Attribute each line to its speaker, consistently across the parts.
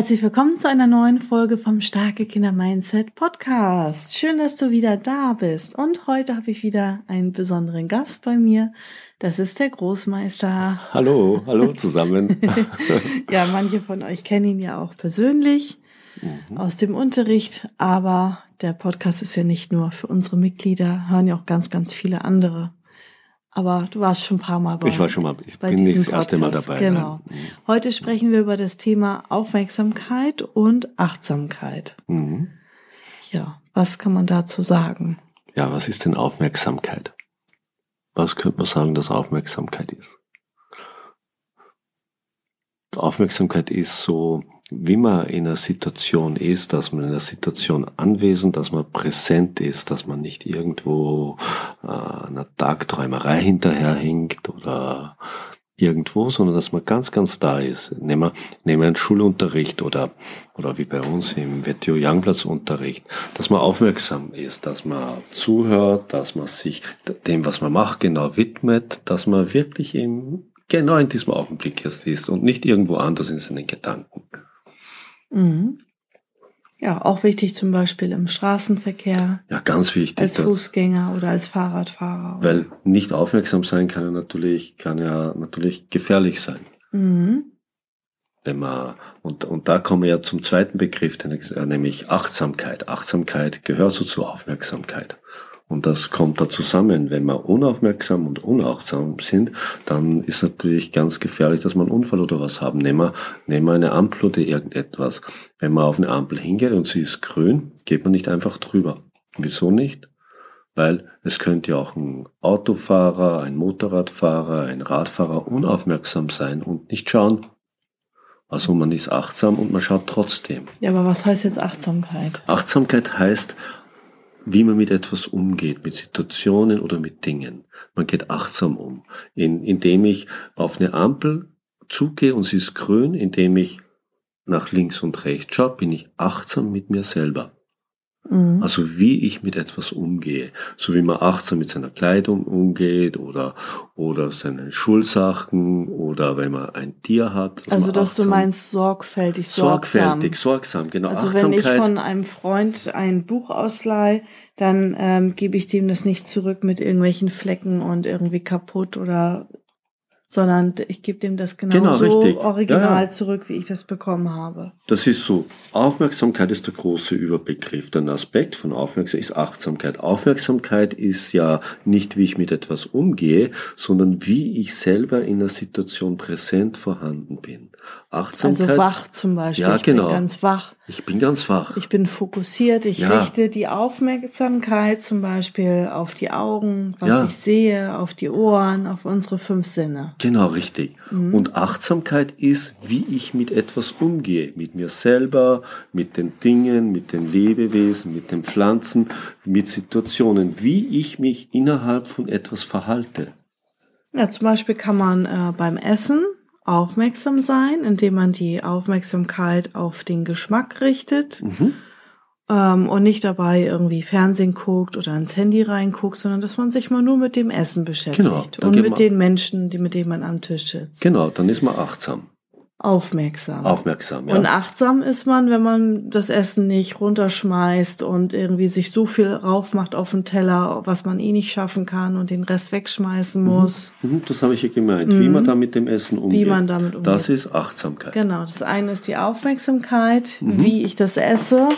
Speaker 1: Herzlich willkommen zu einer neuen Folge vom Starke Kinder Mindset Podcast. Schön, dass du wieder da bist. Und heute habe ich wieder einen besonderen Gast bei mir. Das ist der Großmeister.
Speaker 2: Hallo, hallo zusammen.
Speaker 1: ja, manche von euch kennen ihn ja auch persönlich mhm. aus dem Unterricht, aber der Podcast ist ja nicht nur für unsere Mitglieder, hören ja auch ganz, ganz viele andere. Aber du warst schon ein paar Mal
Speaker 2: bei Ich war schon mal, ich bin nicht das erste Mal dabei.
Speaker 1: Genau. Mhm. Heute sprechen wir über das Thema Aufmerksamkeit und Achtsamkeit. Mhm. Ja, was kann man dazu sagen?
Speaker 2: Ja, was ist denn Aufmerksamkeit? Was könnte man sagen, dass Aufmerksamkeit ist? Aufmerksamkeit ist so wie man in einer Situation ist, dass man in einer Situation anwesend, dass man präsent ist, dass man nicht irgendwo äh, einer Tagträumerei hinterherhinkt oder irgendwo, sondern dass man ganz, ganz da ist. Nehmen wir, nehmen wir einen Schulunterricht oder, oder wie bei uns im WTO Youngplatz-Unterricht, dass man aufmerksam ist, dass man zuhört, dass man sich dem, was man macht, genau widmet, dass man wirklich im, genau in diesem Augenblick erst ist und nicht irgendwo anders in seinen Gedanken.
Speaker 1: Mhm. Ja, auch wichtig zum Beispiel im Straßenverkehr.
Speaker 2: Ja, ganz wichtig.
Speaker 1: Als Fußgänger oder als Fahrradfahrer.
Speaker 2: Weil nicht aufmerksam sein kann ja natürlich, kann ja natürlich gefährlich sein. Mhm. Wenn man, und, und da kommen wir ja zum zweiten Begriff, nämlich Achtsamkeit. Achtsamkeit gehört so zur Aufmerksamkeit. Und das kommt da zusammen. Wenn wir unaufmerksam und unachtsam sind, dann ist natürlich ganz gefährlich, dass wir einen Unfall oder was haben. Nehmen wir, nehmen wir eine Ampel oder irgendetwas. Wenn man auf eine Ampel hingeht und sie ist grün, geht man nicht einfach drüber. Wieso nicht? Weil es könnte ja auch ein Autofahrer, ein Motorradfahrer, ein Radfahrer unaufmerksam sein und nicht schauen. Also man ist achtsam und man schaut trotzdem.
Speaker 1: Ja, aber was heißt jetzt Achtsamkeit?
Speaker 2: Achtsamkeit heißt, wie man mit etwas umgeht, mit Situationen oder mit Dingen. Man geht achtsam um, in, indem ich auf eine Ampel zugehe und sie ist grün, indem ich nach links und rechts schaue, bin ich achtsam mit mir selber. Mhm. Also wie ich mit etwas umgehe. So wie man achtsam mit seiner Kleidung umgeht oder, oder seinen Schulsachen oder wenn man ein Tier hat.
Speaker 1: Also dass du meinst sorgfältig, sorgsam.
Speaker 2: Sorgfältig, sorgsam, genau.
Speaker 1: Also wenn ich von einem Freund ein Buch ausleihe, dann ähm, gebe ich dem das nicht zurück mit irgendwelchen Flecken und irgendwie kaputt oder sondern ich gebe dem das genau, genau so richtig. original ja, zurück, wie ich das bekommen habe.
Speaker 2: Das ist so. Aufmerksamkeit ist der große Überbegriff. Der Aspekt von Aufmerksamkeit ist Achtsamkeit. Aufmerksamkeit ist ja nicht, wie ich mit etwas umgehe, sondern wie ich selber in der Situation präsent vorhanden bin.
Speaker 1: Achtsamkeit. Also wach zum Beispiel. Ja, ich genau. bin ganz wach.
Speaker 2: Ich bin ganz wach.
Speaker 1: Ich bin fokussiert. Ich ja. richte die Aufmerksamkeit zum Beispiel auf die Augen, was ja. ich sehe, auf die Ohren, auf unsere fünf Sinne.
Speaker 2: Genau, richtig. Mhm. Und Achtsamkeit ist, wie ich mit etwas umgehe. Mit mir selber, mit den Dingen, mit den Lebewesen, mit den Pflanzen, mit Situationen. Wie ich mich innerhalb von etwas verhalte.
Speaker 1: Ja, zum Beispiel kann man äh, beim Essen aufmerksam sein, indem man die Aufmerksamkeit auf den Geschmack richtet mhm. ähm, und nicht dabei irgendwie Fernsehen guckt oder ins Handy reinguckt, sondern dass man sich mal nur mit dem Essen beschäftigt genau, und mit den Menschen, die, mit denen man am Tisch sitzt.
Speaker 2: Genau, dann ist man achtsam.
Speaker 1: Aufmerksam.
Speaker 2: Aufmerksam, ja.
Speaker 1: Und achtsam ist man, wenn man das Essen nicht runterschmeißt und irgendwie sich so viel raufmacht auf den Teller, was man eh nicht schaffen kann und den Rest wegschmeißen mhm. muss.
Speaker 2: Mhm, das habe ich ja gemeint. Mhm. Wie man da mit dem Essen umgeht.
Speaker 1: Wie man damit umgeht.
Speaker 2: Das ist Achtsamkeit.
Speaker 1: Genau. Das eine ist die Aufmerksamkeit, mhm. wie ich das esse.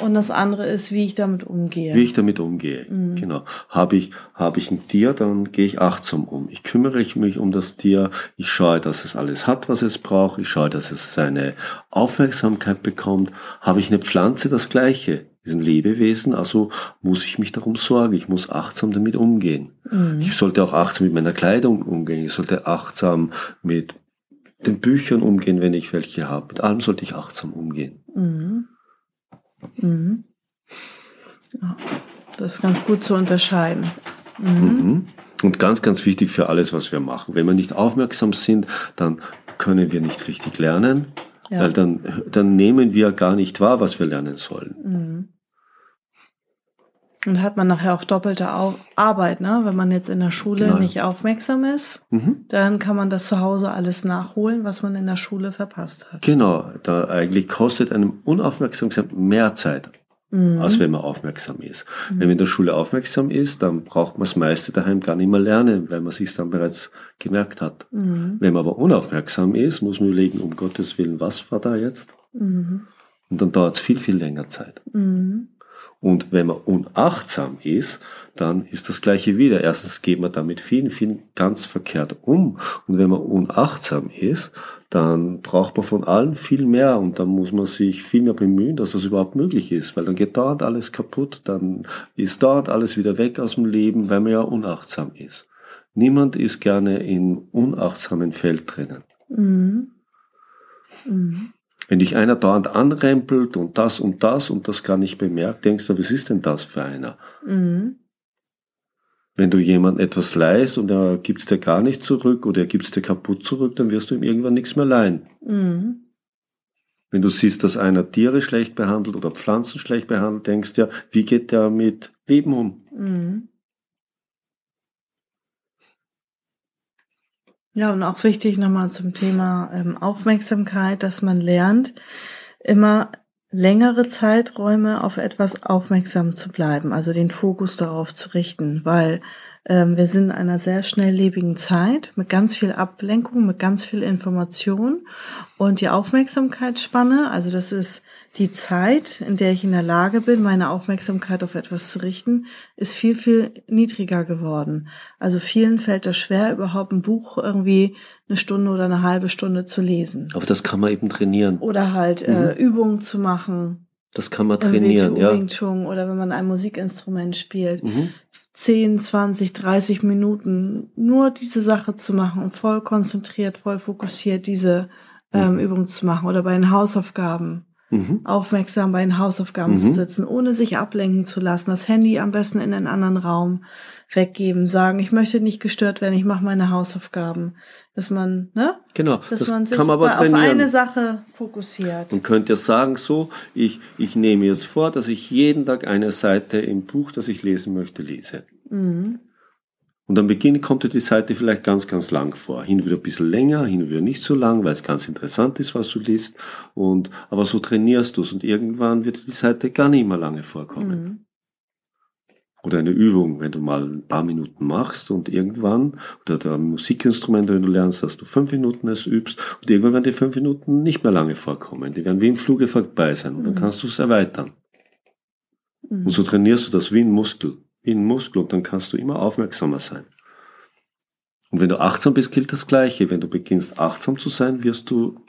Speaker 1: Und das andere ist, wie ich damit umgehe.
Speaker 2: Wie ich damit umgehe, mhm. genau. Habe ich, habe ich ein Tier, dann gehe ich achtsam um. Ich kümmere mich um das Tier. Ich schaue, dass es alles hat, was es braucht. Ich schaue, dass es seine Aufmerksamkeit bekommt. Habe ich eine Pflanze, das Gleiche. Ist ein Lebewesen, also muss ich mich darum sorgen. Ich muss achtsam damit umgehen. Mhm. Ich sollte auch achtsam mit meiner Kleidung umgehen. Ich sollte achtsam mit den Büchern umgehen, wenn ich welche habe. Mit allem sollte ich achtsam umgehen. Mhm.
Speaker 1: Mhm. Ja, das ist ganz gut zu unterscheiden. Mhm.
Speaker 2: mhm. Und ganz, ganz wichtig für alles, was wir machen. Wenn wir nicht aufmerksam sind, dann können wir nicht richtig lernen, ja. weil dann, dann nehmen wir gar nicht wahr, was wir lernen sollen. Mhm.
Speaker 1: Und hat man nachher auch doppelte Arbeit, ne? Wenn man jetzt in der Schule genau. nicht aufmerksam ist, mhm. dann kann man das zu Hause alles nachholen, was man in der Schule verpasst hat.
Speaker 2: Genau, da eigentlich kostet einem Unaufmerksamkeit mehr Zeit, mhm. als wenn man aufmerksam ist. Mhm. Wenn man in der Schule aufmerksam ist, dann braucht man das meiste daheim gar nicht mehr lernen, weil man sich dann bereits gemerkt hat. Mhm. Wenn man aber unaufmerksam ist, muss man überlegen, um Gottes Willen, was war da jetzt? Mhm. Und dann dauert es viel, viel länger Zeit. Und wenn man unachtsam ist, dann ist das Gleiche wieder. Erstens geht man damit vielen, vielen ganz verkehrt um. Und wenn man unachtsam ist, dann braucht man von allen viel mehr und dann muss man sich viel mehr bemühen, dass das überhaupt möglich ist, weil dann geht dauernd alles kaputt, dann ist dauernd alles wieder weg aus dem Leben, weil man ja unachtsam ist. Niemand ist gerne in unachtsamen Feld drinnen. Mhm. Mhm. Wenn dich einer dauernd anrempelt und das und das und das gar nicht bemerkt, denkst du, was ist denn das für einer? Mhm. Wenn du jemand etwas leihst und er gibt es dir gar nicht zurück oder er gibt es dir kaputt zurück, dann wirst du ihm irgendwann nichts mehr leihen. Mhm. Wenn du siehst, dass einer Tiere schlecht behandelt oder Pflanzen schlecht behandelt, denkst du ja, wie geht der mit Leben um? Mhm.
Speaker 1: Ja, und auch wichtig nochmal zum Thema ähm, Aufmerksamkeit, dass man lernt, immer längere Zeiträume auf etwas aufmerksam zu bleiben, also den Fokus darauf zu richten, weil wir sind in einer sehr schnelllebigen Zeit mit ganz viel Ablenkung, mit ganz viel Information und die Aufmerksamkeitsspanne, also das ist die Zeit, in der ich in der Lage bin, meine Aufmerksamkeit auf etwas zu richten, ist viel, viel niedriger geworden. Also vielen fällt es schwer, überhaupt ein Buch irgendwie eine Stunde oder eine halbe Stunde zu lesen.
Speaker 2: Aber das kann man eben trainieren.
Speaker 1: Oder halt äh, mhm. äh, Übungen zu machen.
Speaker 2: Das kann man trainieren, ja.
Speaker 1: Oder wenn man ein Musikinstrument spielt. Mhm. 10, 20, 30 Minuten nur diese Sache zu machen und voll konzentriert, voll fokussiert diese ähm, mhm. Übung zu machen. Oder bei den Hausaufgaben mhm. aufmerksam bei den Hausaufgaben mhm. zu sitzen, ohne sich ablenken zu lassen. Das Handy am besten in einen anderen Raum weggeben, sagen, ich möchte nicht gestört werden, ich mache meine Hausaufgaben. Dass man, ne?
Speaker 2: Genau,
Speaker 1: dass das man sich man auf eine Sache fokussiert.
Speaker 2: Man könnte ja sagen, so, ich, ich nehme jetzt vor, dass ich jeden Tag eine Seite im Buch, das ich lesen möchte, lese. Mhm. Und am Beginn kommt dir die Seite vielleicht ganz, ganz lang vor. Hin und wieder ein bisschen länger, hin und wieder nicht so lang, weil es ganz interessant ist, was du liest. Und, aber so trainierst du es und irgendwann wird die Seite gar nicht mehr lange vorkommen. Mhm. Oder eine Übung, wenn du mal ein paar Minuten machst und irgendwann, oder ein Musikinstrument, wenn du lernst, dass du fünf Minuten es übst und irgendwann werden die fünf Minuten nicht mehr lange vorkommen. Die werden wie im Fluge vorbei sein und dann mhm. kannst du es erweitern. Mhm. Und so trainierst du das wie ein Muskel ein Muskel und dann kannst du immer aufmerksamer sein. Und wenn du achtsam bist, gilt das Gleiche. Wenn du beginnst achtsam zu sein, wirst du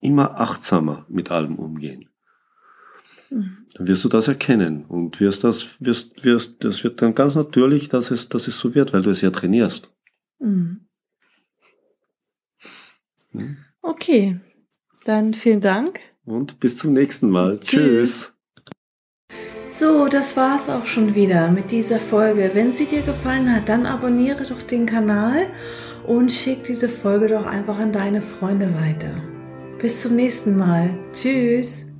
Speaker 2: immer achtsamer mit allem umgehen. Mhm. Dann wirst du das erkennen und wirst das, wirst, wirst, das wird dann ganz natürlich, dass es, dass es so wird, weil du es ja trainierst. Mhm.
Speaker 1: Okay, dann vielen Dank.
Speaker 2: Und bis zum nächsten Mal. Tschüss. Tschüss.
Speaker 1: So, das war's auch schon wieder mit dieser Folge. Wenn sie dir gefallen hat, dann abonniere doch den Kanal und schick diese Folge doch einfach an deine Freunde weiter. Bis zum nächsten Mal. Tschüss.